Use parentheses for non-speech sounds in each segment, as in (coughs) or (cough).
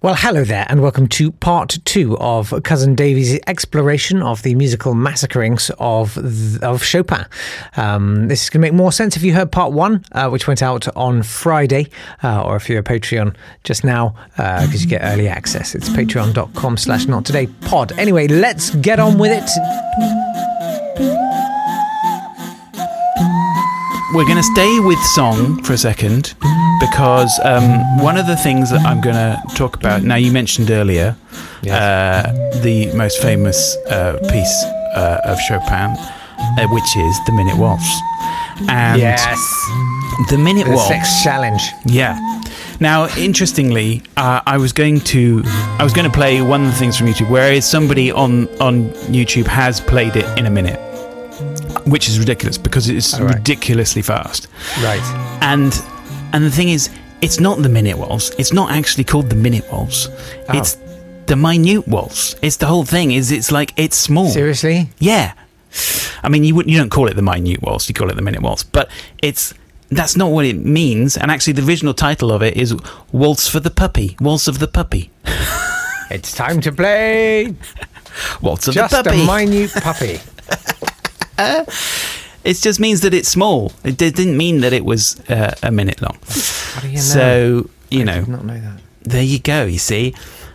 Well, hello there, and welcome to part two of Cousin Davey's exploration of the musical massacrings of of Chopin. Um, this is going to make more sense if you heard part one, uh, which went out on Friday, uh, or if you're a Patreon just now, because uh, you get early access. It's patreon.com slash not today pod. Anyway, let's get on with it. We're going to stay with song for a second because um, one of the things that I'm going to talk about now, you mentioned earlier yes. uh, the most famous uh, piece uh, of Chopin, uh, which is the Minute Waltz. And yes. the Minute the Waltz. Sex Challenge. Yeah. Now, interestingly, uh, I was going to I was going to play one of the things from YouTube, whereas somebody on on YouTube has played it in a minute which is ridiculous because it's oh, right. ridiculously fast. Right. And and the thing is, it's not the minute waltz. It's not actually called the minute waltz. Oh. It's the minute waltz. It's the whole thing. Is it's like it's small. Seriously? Yeah. I mean, you wouldn't you don't call it the minute waltz. You call it the minute waltz. But it's that's not what it means. And actually, the original title of it is Waltz for the Puppy. Waltz of the Puppy. it's time to play. (laughs) Waltz of Just the Puppy. Just a minute puppy. (laughs) it just means that it's small. It didn't mean that it was uh, a minute long. You know? So you I know, did not know that. There you go. You see.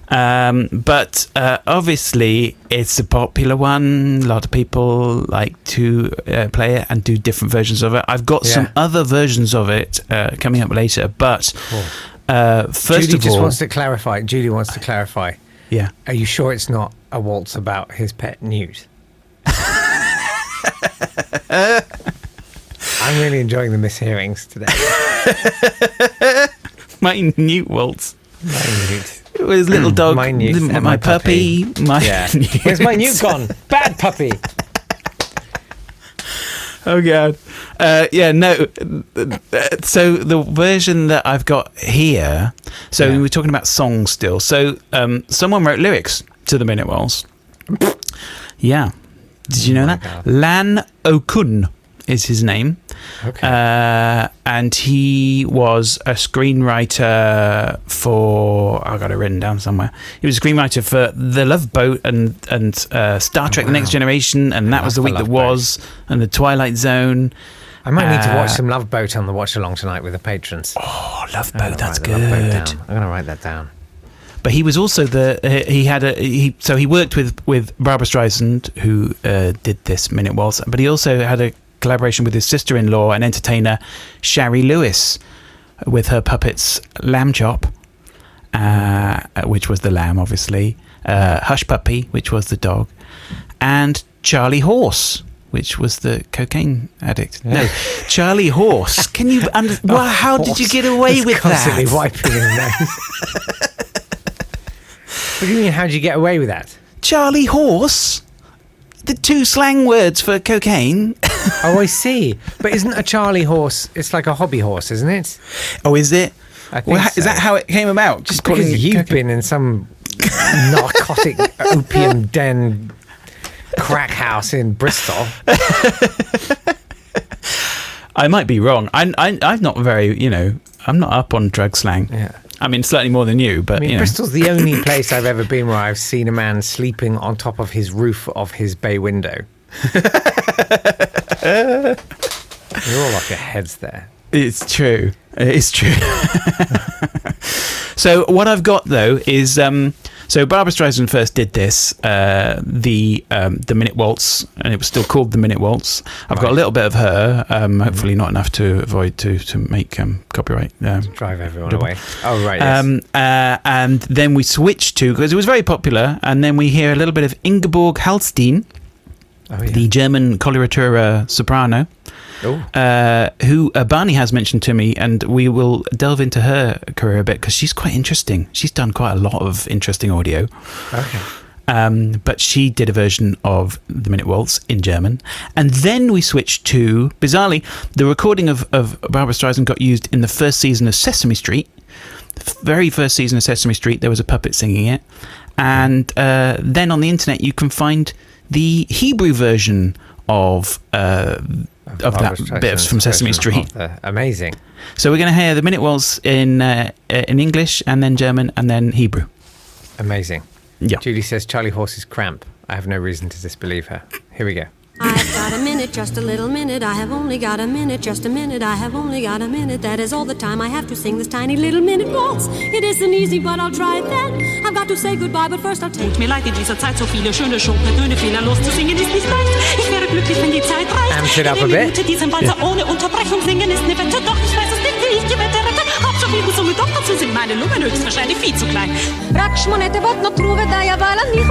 Um, but uh, obviously, it's a popular one. A lot of people like to uh, play it and do different versions of it. I've got yeah. some other versions of it uh, coming up later. But. Uh, first Judy of just all, wants to clarify. Judy wants to clarify. Yeah. Are you sure it's not a waltz about his pet Newt? (laughs) (laughs) I'm really enjoying the mishearings today. (laughs) my Newt waltz. My Newt. It was little dog. My Newt. My, my puppy. puppy. My yeah. (laughs) Where's my Newt gone? Bad puppy. Oh god. Uh, yeah, no. So the version that I've got here. So yeah. we're talking about songs still. So um, someone wrote lyrics to the Minute Waltz. yeah. Did you know oh that? God. Lan O'Kun is his name. Okay. Uh, and he was a screenwriter for. I got it written down somewhere. He was a screenwriter for The Love Boat and and uh, Star Trek: oh, wow. The Next Generation, and that was the week that was, and The Twilight Zone. I might need to watch uh, some Love Boat on the watch along tonight with the patrons. Oh, Love Boat, that's good. Boat I'm going to write that down. But he was also the he had a he so he worked with with Barbra Streisand who uh, did this Minute Waltz, but he also had a collaboration with his sister-in-law and entertainer Shari Lewis with her puppets Lamb Chop uh, which was the lamb, obviously. Uh, Hush Puppy, which was the dog, and Charlie Horse, which was the cocaine addict. No, Charlie Horse. Can you? Under- (laughs) well, how did you get away with constantly that? wiping his nose. (laughs) what do you mean? How did you get away with that? Charlie Horse. The two slang words for cocaine. (laughs) Oh, I see. But isn't a Charlie horse? It's like a hobby horse, isn't it? Oh, is it? I think Well, Is that how it came about? Just calling because you've cocaine? been in some (laughs) narcotic opium den crack house in Bristol. (laughs) I might be wrong. I, I, I'm not very, you know, I'm not up on drug slang. Yeah. I mean, slightly more than you, but I mean, you know. Bristol's the only (coughs) place I've ever been where I've seen a man sleeping on top of his roof of his bay window. (laughs) You're all off your heads there. It's true. It's true. (laughs) so what I've got though is um, so Barbra Streisand first did this uh, the um, the Minute Waltz, and it was still called the Minute Waltz. I've got a little bit of her, um, hopefully not enough to avoid to to make um, copyright. Um, Drive everyone Double. away. Oh, right. Yes. um, uh, and then we switched to because it was very popular, and then we hear a little bit of Ingeborg Hallstein, oh, yeah. the German coloratura soprano oh, uh, who uh, Barney has mentioned to me, and we will delve into her career a bit because she's quite interesting. She's done quite a lot of interesting audio. okay. Um, but she did a version of the Minute Waltz in German. And then we switched to, bizarrely, the recording of, of Barbra Streisand got used in the first season of Sesame Street. The very first season of Sesame Street, there was a puppet singing it. And uh, then on the internet, you can find the Hebrew version of. Uh, of that bit from Sesame Street. amazing. So we're going to hear the minute waltz in uh, uh, in English and then German and then Hebrew. Amazing. Yeah. Julie says Charlie Horse's cramp. I have no reason to disbelieve her. Here we go. I've got a minute, just a little minute. I have only got a minute, just a minute. I have only got a minute. That is all the time I have to sing this tiny little minute waltz. It isn't easy, but I'll try it then. I've got to say goodbye, but first I'll take. Tut mir leid, in dieser Zeit so viele schöne. Fehler loszusingen ist nicht leicht. Ich wäre glücklich, wenn die Zeit reicht. Up a bit. diesen Walzer ohne Unterbrechung singen ist eine Wette. Doch ich weiß es nicht, wie ich die Wette rette. Hab schon viel gesungen, doch dazu sind meine Lungen höchstwahrscheinlich viel zu klein. No truve, da ja, weil an mich.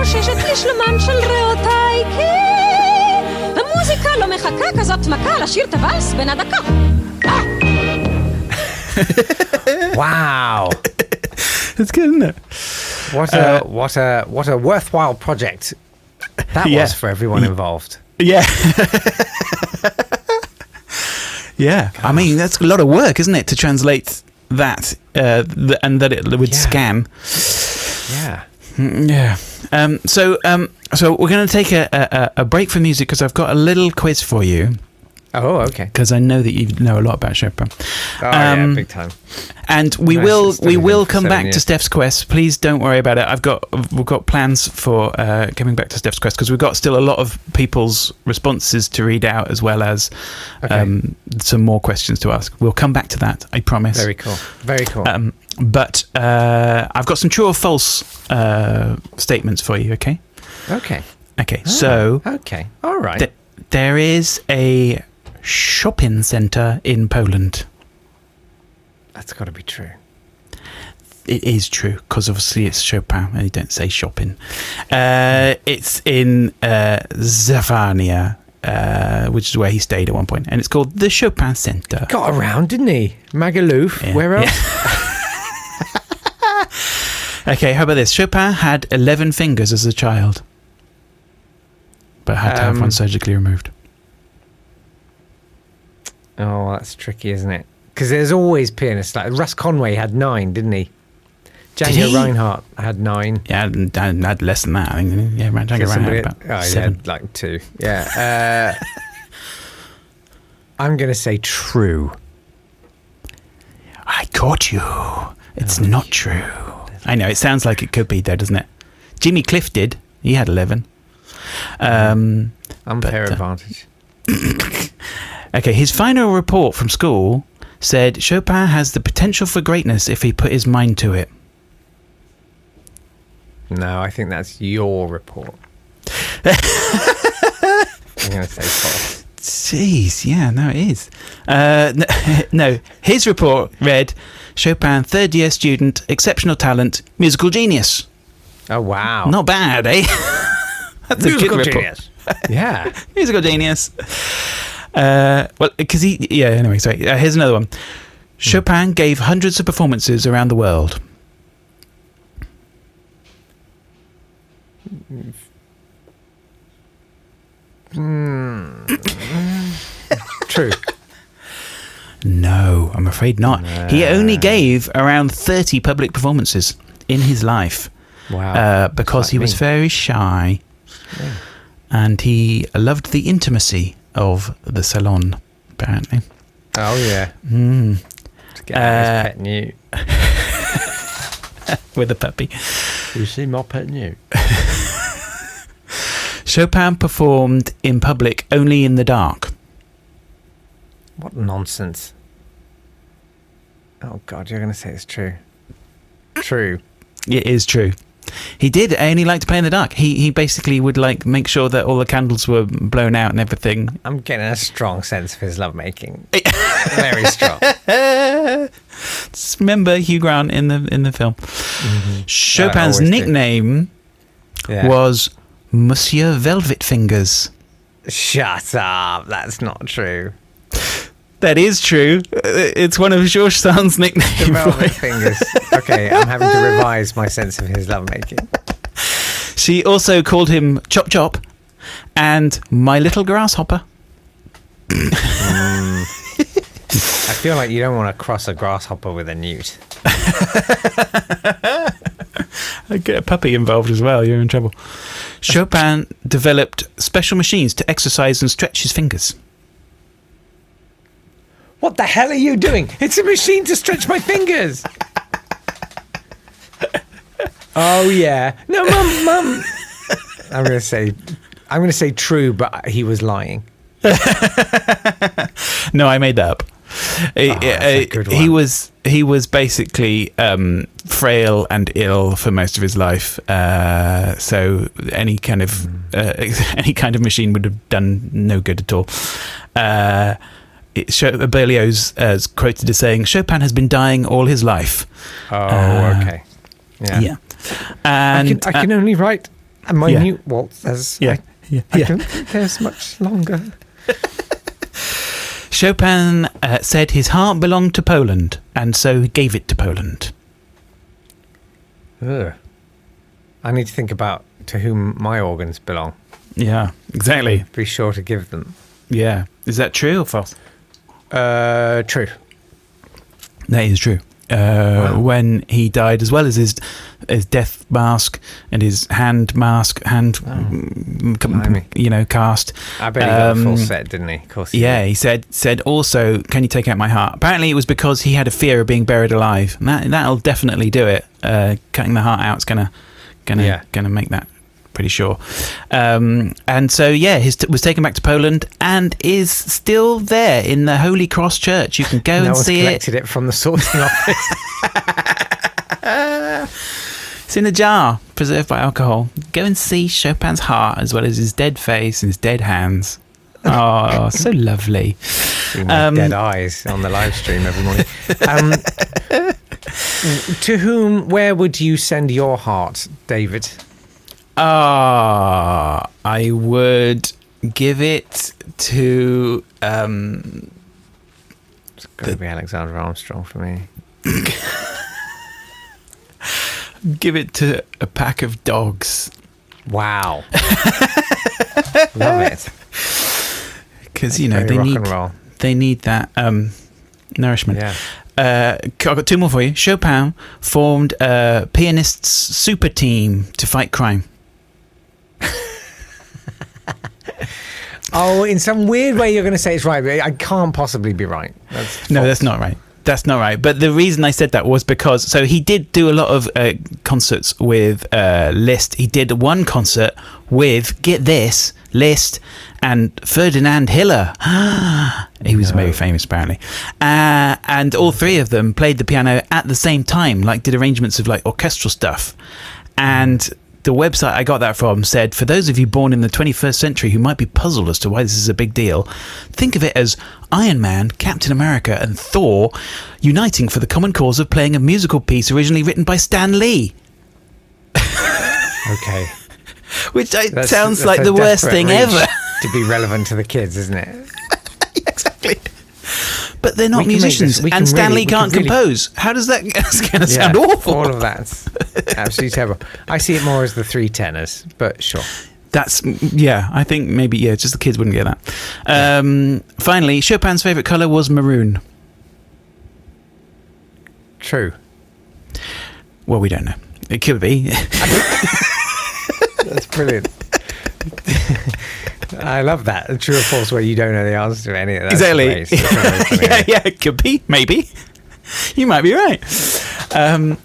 המוזיקה לא מחכה כזאת מכה לשיר את הוואלס בן הדקה. (laughs) Wow. It's good, isn't it? What a what a what a worthwhile project that Yeah. was for everyone involved. Yeah. (laughs) yeah. I mean, that's a lot of work, isn't it, to translate that uh, th- and that it would Yeah. scan. Yeah. Mm, Yeah. Um, so, um, so we're going to take a, a, a break from music because I've got a little quiz for you Oh, okay. because I know that you know a lot about Chopin. Oh, yeah, Um, big time. And we will we will come back to. Steph's quest. Please don't worry about it. I've got we've got plans for uh, coming back to Steph's quest because we've got still a lot of people's responses to read out as well as Okay. um, some more questions to ask. We'll come back to that. I promise. Very cool. Very cool. Um, but uh, I've got some true or false uh, statements for you. Okay. okay. Okay. So Okay. All right. th- there is a shopping centre in Poland. That's got to be true. It is true because obviously it's Chopin and you don't say shopping. Uh, it's in uh, Zavania, uh, which is where he stayed at one point, and it's called the Chopin Center. Got around, didn't he? Magaluf. Yeah. Where else? (laughs) Okay, how about this? Chopin had 11 fingers as a child, but had to have Um, one surgically removed. Oh, that's tricky, isn't it? Because there's always pianists like Russ Conway had nine, didn't he? Django he? Reinhardt had nine. Yeah, and and had less than that. I think. didn't he? Yeah, Django Reinhardt somebody- had about oh, yeah, seven. like two. Yeah. Uh, I'm going to say true. I caught you. It's not true. I know. It sounds like it could be, though, doesn't it? Jimmy Cliff did. He had 11. Um, Unfair But, uh, advantage. (coughs) okay, his final report from school said Chopin has the potential for greatness if he put his mind to it. No, I think that's your report. I'm going to say false. Jeez, yeah, no, it is. Uh, n- (laughs) no, his report read Chopin, third year student, exceptional talent, musical genius. Oh wow. Not bad, eh? (laughs) That's a Musical good report. genius. yeah. (laughs) musical genius. Uh, well, because he, yeah. Anyway, sorry. Uh, here's another one. Chopin gave hundreds of performances around the world. (laughs) True. No, I'm afraid not. He only gave around 30 public performances in his life Wow. uh, because Like he was me. very shy and he loved the intimacy of the salon, apparently. oh yeah. Mm. To get Uh, pet new. (laughs) With a puppy. You see my pet new. (laughs) Chopin performed in public only in the dark. What nonsense. Oh god, you're gonna say it's true. True. It is true. He did, and he liked to play in the dark. He he basically would like make sure that all the candles were blown out and everything. I'm getting a strong sense of his lovemaking. (laughs) Very strong. (laughs) Just remember Hugh Grant in the in the film. Mm-hmm. Chopin's always do. nickname Yeah. was Monsieur Velvet Fingers. Shut up. That's not true. That is true. Uh, It's one of George Sand's The nicknames. velvet fingers. Okay, I'm having to revise my sense of his lovemaking. She also called him Chop Chop and My Little Grasshopper. I feel like you don't want to cross a grasshopper with a newt. I (laughs) get a puppy involved as well, you're in trouble. Chopin developed special machines to exercise and stretch his fingers. What the hell are you doing? It's a machine to stretch my fingers. oh yeah. No, mum, mum. I'm gonna say, I'm gonna say true, but he was lying. (laughs) No, I made that up. He- Oh, good he was he was basically um, frail and ill for most of his life. Uh, so any kind of uh, (laughs) any kind of machine would have done no good at all. Uh, it, Cho- Berlioz uh, is quoted as saying, "Chopin has been dying all his life." Oh, Uh, okay. Yeah. Yeah, I and can, I uh, can only write a yeah. minute waltz as yeah, I, yeah, I yeah. don't think there's much longer. (laughs) Chopin uh, said his heart belonged to Poland, and so he gave it to Poland. Ugh. I need to think about to whom my organs belong. Yeah, exactly. Be sure to give them. Yeah, is that true or false? Uh, true. That is true. Uh, When he died, as well as his his death mask and his hand mask, hand, com- blimey. you know, cast. I bet he got a full Um, set, didn't he? Of course. He Yeah, did. he said said also, "Can you take out my heart?" Apparently, it was because he had a fear of being buried alive. And that that'll definitely do it. Uh, cutting the heart out is gonna gonna Yeah. gonna make that pretty sure. Um, and so yeah, his t- was taken back to Poland and is still there in the Holy Cross Church. You can go no and see it. collected it. from the sorting (laughs) office. It's in a jar, preserved by alcohol. Go and see Chopin's heart as well as his dead face and his dead hands. Oh, so (laughs) lovely. Um, dead eyes on the live stream every morning. Um, (laughs) to whom, where would you send your heart, David? Ah, I would give it to um, It's got to be Alexander Armstrong for me. (laughs) give it to a pack of dogs Wow. (laughs) Love it. because you know they need they need that um, nourishment. Yeah. Uh, I've got two more for you. Chopin formed a pianists' super team to fight crime. (laughs) Oh, in some weird way, you're going to say it's right, but I can't possibly be right. That's No, false. that's not right. That's not right. But the reason I said that was because so he did do a lot of uh, concerts with uh, Liszt. He did one concert with get this Liszt and Ferdinand Hiller. (gasps) he was very famous apparently, uh, and all three of them played the piano at the same time, like did arrangements of like orchestral stuff, and the website I got that from said, for those of you born in the 21st century who might be puzzled as to why this is a big deal, think of it as Iron Man, Captain America, and Thor uniting for the common cause of playing a musical piece originally written by Stan Lee. (laughs) Okay. Which I, That's- sounds that's like the worst thing ever. to be relevant to the kids, isn't it? (laughs) exactly. But they're not can musicians, can and Stan Lee really- can can't really- compose. How does that? (laughs) That's going to sound Yeah, awful. All of that's absolutely terrible. I see it more as the three tenors, but sure. That's yeah. I think maybe yeah. Just the kids wouldn't get that. Um, finally, Chopin's favorite color was maroon. True. Well, we don't know. It could be. (laughs) That's brilliant. (laughs) (laughs) I love that. True or false, where you don't know the answer to any of that. exactly. (laughs) Yeah, yeah. It could be. Maybe. (laughs) You might be right. Um,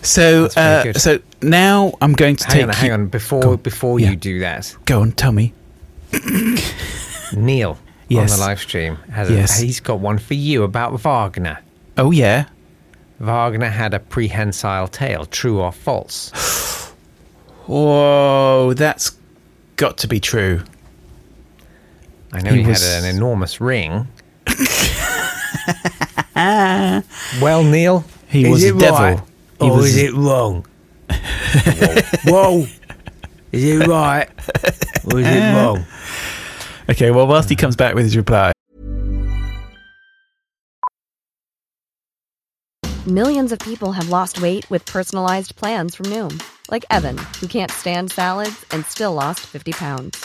so, uh, so now I'm going to Hang take. on, hang on. Before on. before Yeah. you do that, Go on. Tell me. (coughs) Neil Yes. on the live stream has Yes. a, he's got one for you about Wagner. Oh yeah. Wagner had a prehensile tail. True or false? (gasps) Whoa, that's got to be true. I know He he, was- had an enormous ring. (laughs) well, Neil, He is was it a devil. right He or was- is it wrong? (laughs) whoa, whoa, is it right or is it (laughs) wrong? Okay. Well, whilst he comes back with his reply, Millions of people have lost weight with personalized plans from Noom, like Evan, who can't stand salads and still lost 50 pounds.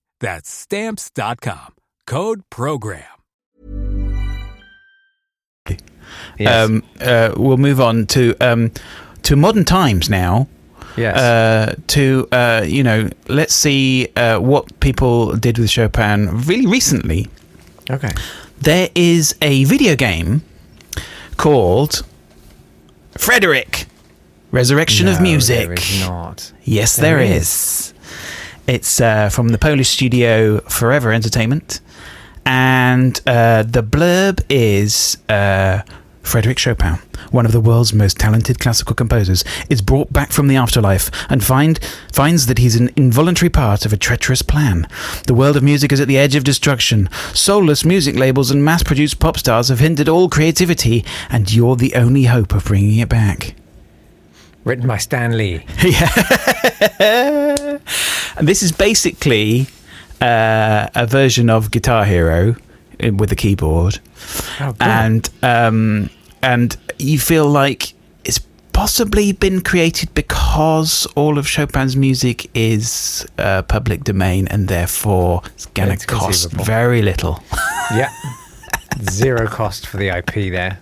That's stamps.com. Code program. Yes. um, uh, we'll move on to um, to modern times now. yes. Uh, to uh, you know, let's see uh, what people did with Chopin really recently. okay. There is a video game called Frederic Resurrection of Music. There is not. Yes, There there is. is. It's uh, from the Polish studio Forever Entertainment. And uh, the blurb is uh, Frederic Chopin, one of the world's most talented classical composers, is brought back from the afterlife and find, finds that he's an involuntary part of a treacherous plan. The world of music is at the edge of destruction. Soulless music labels and mass produced pop stars have hindered all creativity, and you're the only hope of bringing it back. Written by Stan Lee. (laughs) Yeah. and this is basically uh, a version of Guitar Hero uh, with a keyboard, Oh, good. and um, and you feel like it's possibly been created because all of Chopin's music is uh, public domain, and therefore it's going to cost conceivable. very little. (laughs) yeah. Zero cost for the IP there.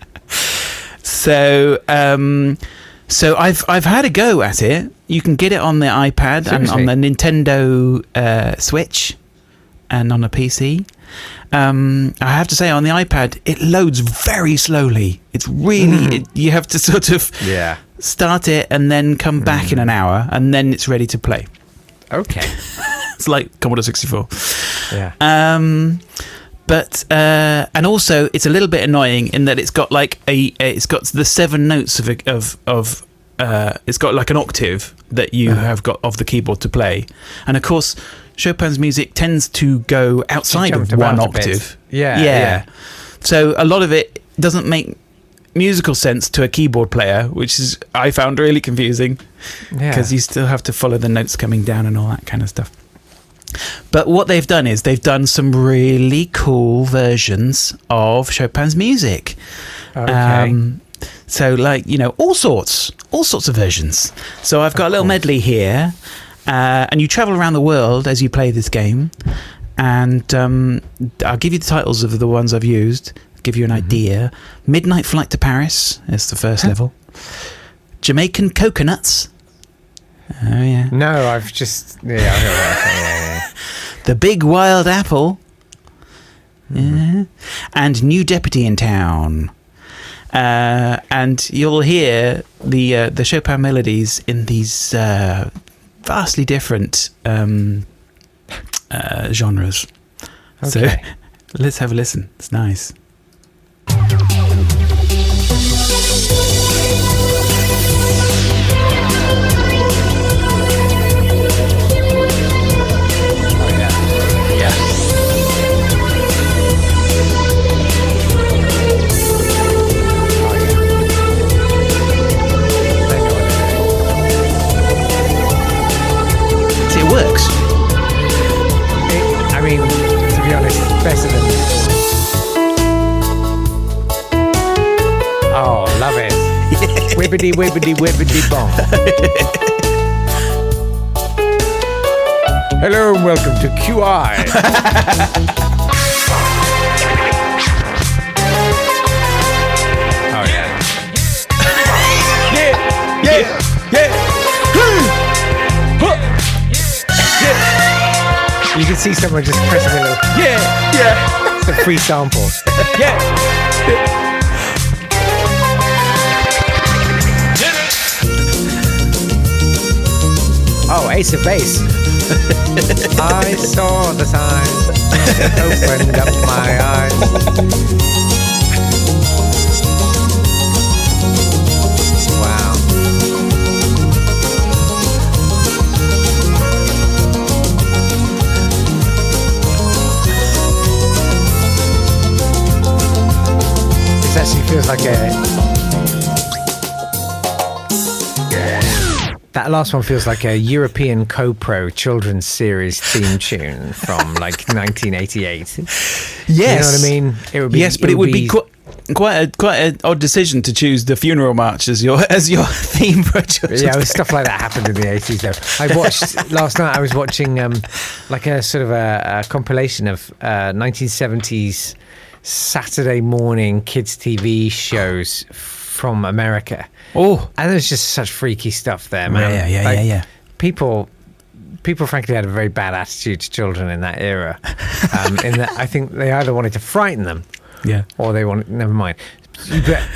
So um, So I've I've had a go at it. You can get it on the iPad and on the Nintendo uh, Switch and on a PC. Um, I have to say, on the iPad, it loads very slowly. It's really it, you have to (laughs) sort of Yeah. start it and then come back in an hour, and then it's ready to play. Okay. (laughs) It's like Commodore sixty four. Yeah. Um, but uh, and also it's a little bit annoying in that it's got like a it's got the seven notes of a, of of uh, it's got like an octave that you Uh-huh. have got of the keyboard to play, and of course Chopin's music tends to go outside of one octave. Yeah, yeah. yeah. So a lot of it doesn't make musical sense to a keyboard player, which is I found really confusing Yeah. because you still have to follow the notes coming down and all that kind of stuff. But what they've done is they've done some really cool versions of Chopin's music. Okay. Um, so, like you know, all sorts, all sorts of versions. So I've got a little medley here, uh, and you travel around the world as you play this game. And um, I'll give you the titles of the ones I've used. Give you an idea. Midnight Flight to Paris is the first level. Jamaican Coconuts. Oh yeah. no, I've just yeah, I heard that. yeah, yeah. The Big Wild Apple. Yeah. And New Deputy in Town. Uh, and you'll hear the uh, the Chopin melodies in these uh, vastly different um, uh, genres. So (laughs) let's have a listen. It's nice. Whippity whippity whippity bong. (laughs) Hello and welcome to QI. oh yeah. Yeah, yeah, yeah. You can see someone just pressing a little. Yeah, yeah. It's a free sample. Yeah. Oh, Ace of Base. (laughs) I saw the sign. Opened up my eyes. That last one feels like a European co-pro children's series theme tune from like (laughs) 1988. Yes. You know what I mean? It would be yes, but it would be, qu- quite a quite an odd decision to choose the funeral march as your as your (laughs) theme for yeah, it stuff like that happened in the 80s though. I watched (laughs) last night. I was watching um, like a sort of a, a compilation of uh, 1970s Saturday morning kids TV shows from America. Oh, And there's just such freaky stuff there, man. Yeah, yeah, Like, yeah, yeah. People, people, frankly, had a very bad attitude to children in that era. Um, in that, I think they either wanted to frighten them, yeah. or they wanted. Never mind. But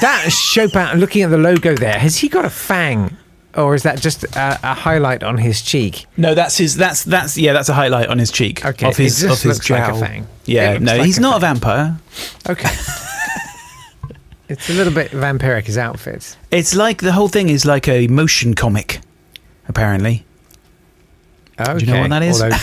that Chopin. Looking at the logo there, has he got a fang, or is that just a, a highlight on his cheek? No, that's his. That's that's yeah. That's a highlight on his cheek. Okay, of his it just of his looks like a fang. Yeah, no, like he's a not a vampire. Okay. (laughs) it's a little bit vampiric his outfit. It's like the whole thing is like a motion comic, apparently. Okay. you know what that is? Although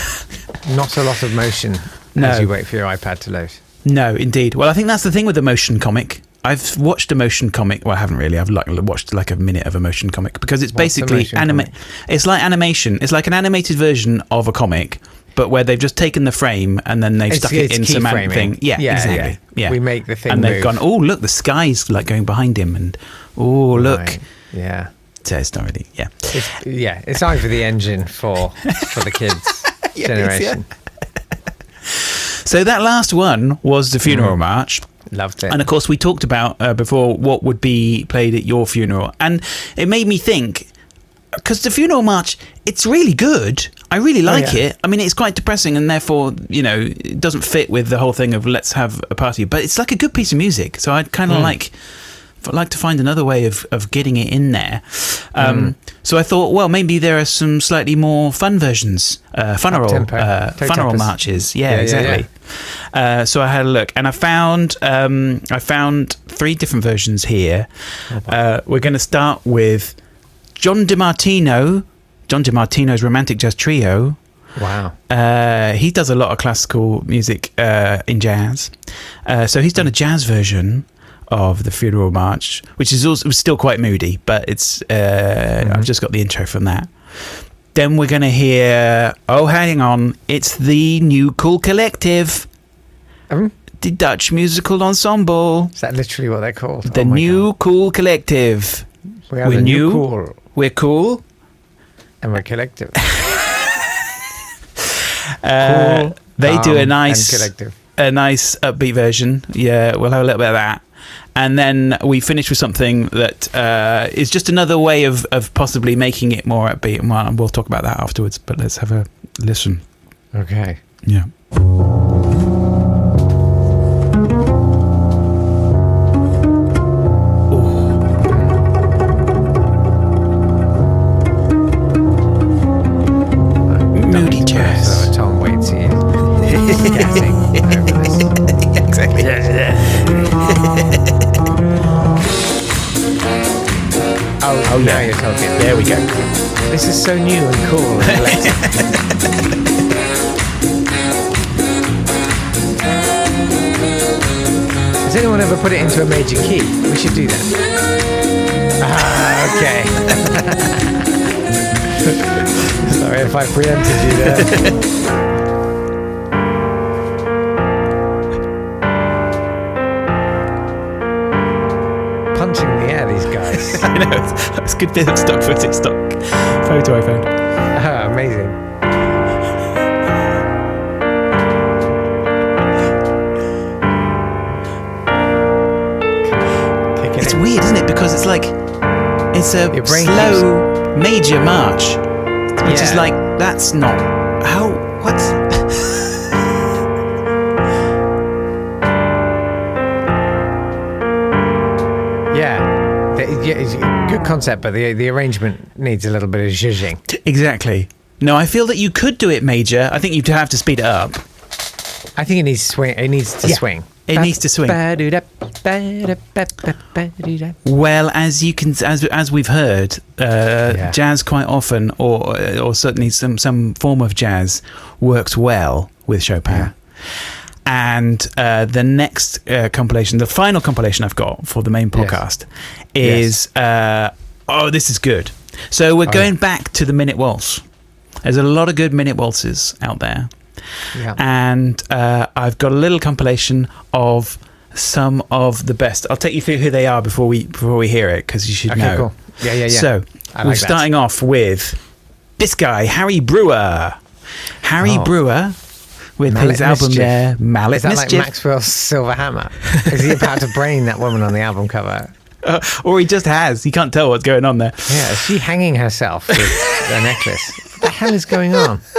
(laughs) not a lot of motion No. as you wait for your iPad to load. No, indeed. Well, I think that's the thing with the motion comic. I've watched a motion comic. Well, I haven't really. I've like watched like a minute of a motion comic because it's What's basically anime. It's like animation. It's like an animated version of a comic, but where they've just taken the frame and then they've It's- stuck it it's in key some thing. Yeah, Yeah, exactly. yeah. Yeah. We make the thing and they've move. gone. Oh, look, the sky's like going behind him, and oh, look. Right. Yeah. So it's not really. Yeah. It's, yeah, it's either the engine for for the kids (laughs) it is, generation. So that last one was the funeral Mm. march. Loved it. And of course, we talked about uh, before what would be played at your funeral, and it made me think because the funeral march, it's really good. I really like yeah. it. I mean, it's quite depressing, and therefore, you know, it doesn't fit with the whole thing of let's have a party. But it's like a good piece of music, so I'd kind of like f- like to find another way of, of getting it in there. Um, So I thought, well, maybe there are some slightly more fun versions, uh, funeral, uh, funeral marches. Yeah, Yeah, yeah, exactly. Uh, so I had a look, and I found um, I found three different versions here. Uh, we're going to start with John DiMartino, John DiMartino's Romantic Jazz Trio. Wow. Uh, he does a lot of classical music uh, in jazz. Uh, so he's done a jazz version of the Funeral March, which is also still quite moody, but it's uh, I've just got the intro from that. Then we're going to hear, oh, hang on, it's the New Cool Collective, Um, the Dutch musical ensemble, is that literally what they're called? the Oh New Cool Collective. We are we're the new new. cool We're cool. and we're collective. (laughs) Uh, Cool, they do a nice collective. a nice upbeat version. Yeah, we'll have a little bit of that. And then we finish with something that uh, is just another way of, of possibly making it more upbeat. And we'll, we'll talk about that afterwards. But let's have a listen. Okay. Yeah. (laughs) Oh, oh now you're talking. There we go. This is so new and cool and. (laughs) Has anyone ever put it into a major key? We should do that. Ah, okay. (laughs) Sorry if I preempted you there. (laughs) good bit of stock footage, stock photo I found. (laughs) Amazing. Kick It's in. weird, isn't it? Because it's like it's a Your brain slow major march, which is like that's not concept, but the the arrangement needs a little bit of zhuzhing. exactly. No, I feel that you could do it major. I think you'd have to speed it up. I think it needs to swing. It needs to Yeah, swing. it needs to swing. Ba-do-da, ba-da, ba-do-da. Well, as you can, as as we've heard, uh, Yeah. jazz quite often, or or certainly some some form of jazz, works well with Chopin. Yeah. And uh, the next uh, compilation, the final compilation I've got for the main Yes. podcast, is uh, oh, this is good. So we're Oh, going yeah. back to the minute waltz. There's a lot of good minute waltzes out there Yeah. and uh, I've got a little compilation of some of the best. I'll take you through who they are before we before we hear it because you should Okay, know. cool. Yeah, yeah, yeah. So I we're that. starting off with this guy, Harry Brewer. Harry Oh. Brewer with Mallet his album Mischief. there, Mallet Is that Mischief, like Maxwell's Silver Hammer? Is he about to brain that woman on the album cover? Uh, (laughs) or he just has. You can't tell what's going on there. Yeah, is she hanging herself with a (laughs) necklace? What the hell is going on? (laughs)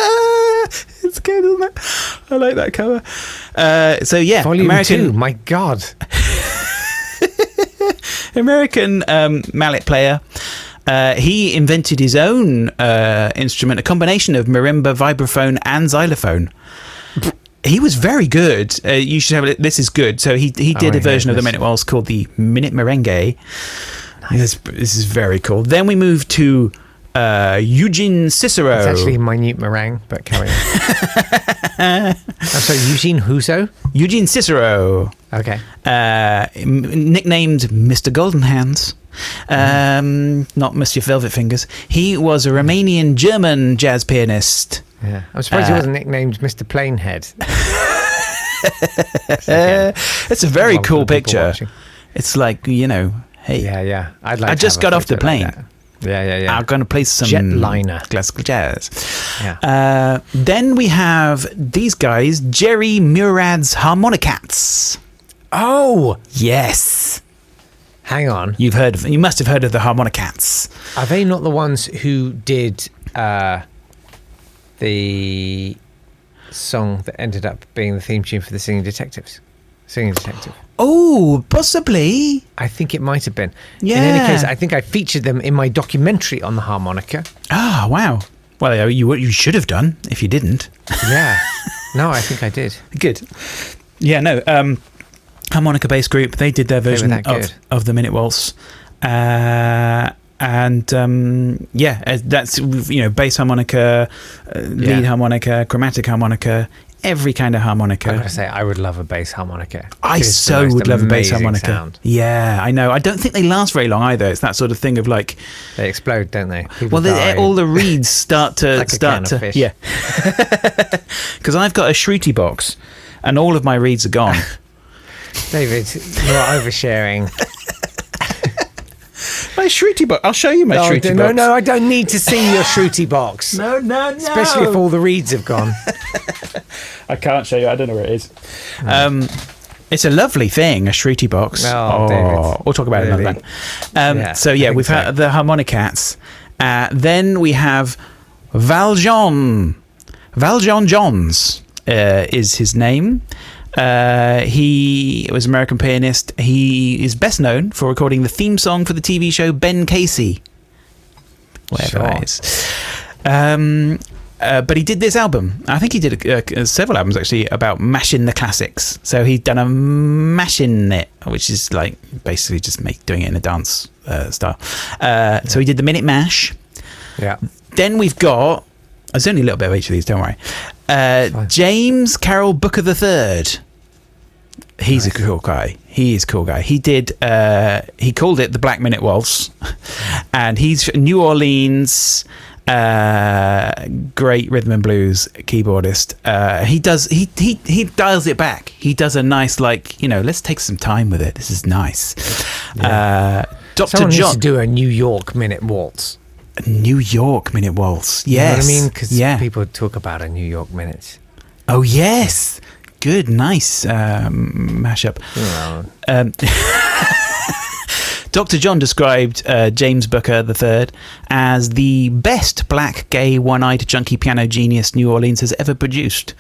it's good, isn't it? I like that cover. Uh, so yeah, Volume American two. My God. American um, mallet player. Uh, he invented his own uh, instrument, a combination of marimba, vibraphone, and xylophone. He was very good. Uh, you should have it. This is good. So he he did Oh, a version of the minute waltz called the Minute Merengue. This, this is very cool. Then we move to uh, Eugene Cicero. It's actually minute meringue, but carry on. (laughs) I'm sorry, Eugene Huso? Eugene Cicero. Okay. uh, m- nicknamed Mr. Golden Hands, um, not Mr. Velvet Fingers. He was a Romanian German jazz pianist. Yeah. I'm surprised he Uh, wasn't nicknamed Mr. Plainhead. (laughs) Uh, it's a very cool picture. watching. It's like you know, hey, Yeah, yeah. I'd like I just got off the photo like plane. yeah, yeah, yeah. I'm going to play some Jetliner. classical jazz. Yeah. Uh, then we have these guys, Jerry Murad's Harmonicats. Oh, Yes. hang on. You've heard of, you must have heard of the Harmonicats. Are they not the ones who did uh, the song that ended up being the theme tune for the Singing Detectives? Singing Detective. Oh, possibly. I think it might have been. Yeah. In any case, I think I featured them in my documentary on the harmonica. Ah, wow. Well, you you should have done if you didn't. Yeah. (laughs) no, I think I did. Good. Yeah, no. Um, harmonica based group. They did their version of, of the Minute Waltz. Uh, and um, yeah, that's you know bass harmonica, uh, lead harmonica, chromatic harmonica, every kind of harmonica. I say, I would love a bass harmonica. I It is the so would love a bass harmonica. Sound. Yeah, I know. I don't think they last very long either. It's that sort of thing of like, They explode, don't they? People well, they, all the reeds start to (laughs) Like start to yeah. (laughs) Because I've got a Shruti box, and all of my reeds are gone. (laughs) David, you're oversharing. My Shruti box. I'll show you my no, Shruti no, box. no, I don't need to see your Shruti box. (laughs) no, no, no. Especially if all the reeds have gone. (laughs) I can't show you. I don't know where it is. Um, it's a lovely thing, a Shruti box. Oh, David. We'll talk about it another time. Um, Yeah, so yeah, we've so. had the Harmonicats. Uh, then we have Valjean. Valjean Johns uh, is his name. Uh, he was an American pianist. He is best known for recording the theme song for the TV show Ben Casey. Whatever Sure. that is. Um, uh, but he did this album. I think he did uh, uh, several albums actually about mashing the classics. So he'd done a mashing it, which is like basically just make doing it in a dance uh, style. Uh, So he did the Minute Mash. Yeah. Then we've got. There's only a little bit of each of these. Don't worry. Uh, James Carroll Booker the Third. He's a cool guy. He is a cool guy. He did. Uh, he called it the Black Minute Waltz, (laughs) and he's New Orleans. Uh, great rhythm and blues keyboardist. Uh, he does. He he he dials it back. He does a nice like you know. Let's take some time with it. This is nice. Uh, Doctor Someone needs John. to do a New York minute waltz. New York Minute Waltz. You know Yes. what I mean? Because yeah. people talk about a New York minute. Oh yes. Good. Nice um, mashup. Um, (laughs) Dr. John described uh, James Booker III as the best black, gay, one-eyed, junkie piano genius New Orleans has ever produced,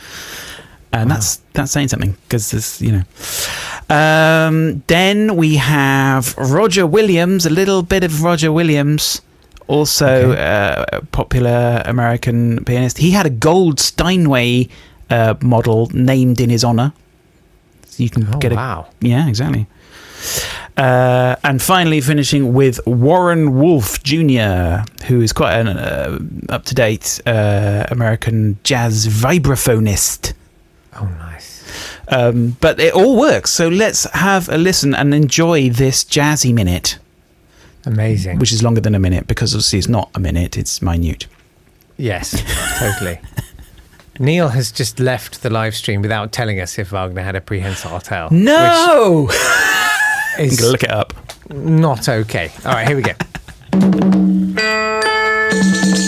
and that's that's saying something because there's you know. Um, then we have Roger Williams, a little bit of Roger Williams, also uh, a popular American pianist. He had a gold Steinway uh, model named in his honor. So you can Oh, get a wow. yeah, exactly. Uh, and finally, finishing with Warren Wolf Jr., who is quite an uh, up to date uh, American jazz vibraphonist. oh, nice. Um, but it all works. So let's have a listen and enjoy this jazzy minute, Amazing. which is longer than a minute because obviously it's not a minute, it's minute. yes, totally. (laughs) Neil has just left the live stream without telling us if Wagner had a prehensile tail. No! (laughs) Which is look it up. not okay. All right, here we go. (laughs)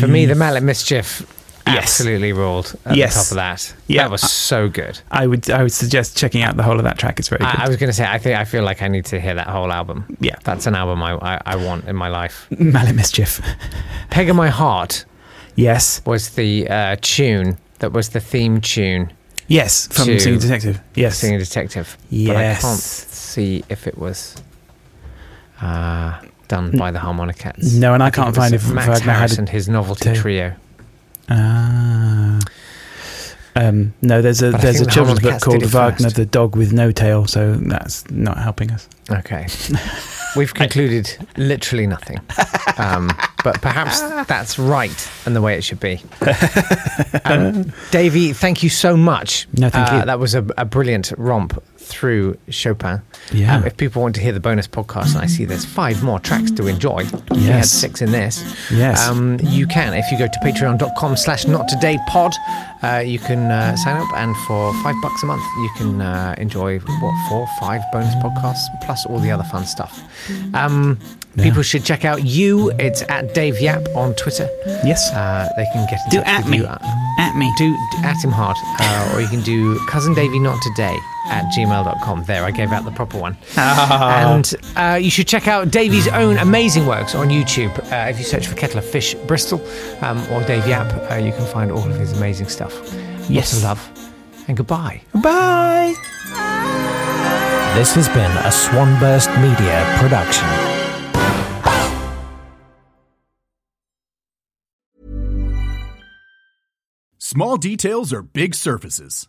For me, the Mallet Mischief Yes. absolutely ruled at Yes. the top of that. Yeah. That was so good. I would I would suggest checking out the whole of that track. It's very good. I, I was going to say, I think I feel like I need to hear that whole album. Yeah. That's an album I, I, I want in my life. Mallet Mischief. Peg of My Heart Yes. was the uh, tune that was the theme tune, Yes. From Singing Detective. Yes. Singing Detective. But I Yes. can't see if it was done by the Harmonicats. No, and I think can't find it. if Max Wagner Harris and his novelty trio. Ah. Um, no, there's a But there's a the children's book called Wagner first. the Dog with No Tail, so that's not helping us. Okay. (laughs) We've concluded literally nothing. Um, but perhaps that's right and the way it should be. (laughs) Um, Davey, thank you so much. No, thank Uh, you. That was a, a brilliant romp through Chopin. Yeah. Um, if people want to hear the bonus podcast, and I see there's five more tracks to enjoy. We had Yes. six in this. Yes. Um, you can, if you go to patreon.com slash not today pod, uh, you can uh, sign up and for five bucks a month, you can uh, enjoy, what, four, five bonus podcasts plus all the other fun stuff. Um, People should check out you. It's at Dave Yap on Twitter. Yes. Uh, they can get in Do touch at with me. you. At me. Do, do at him hard. Uh, or you can do cousin Davey not today at gmail.com. There, I gave out the proper one. (laughs) And uh, you should check out Davey's own amazing works on YouTube. Uh, if you search for Kettle of Fish Bristol um, or Dave Yap, uh, you can find all of his amazing stuff. Yes. Lots of love and goodbye. Bye. This has been a Swanburst Media production. Small details are big surfaces.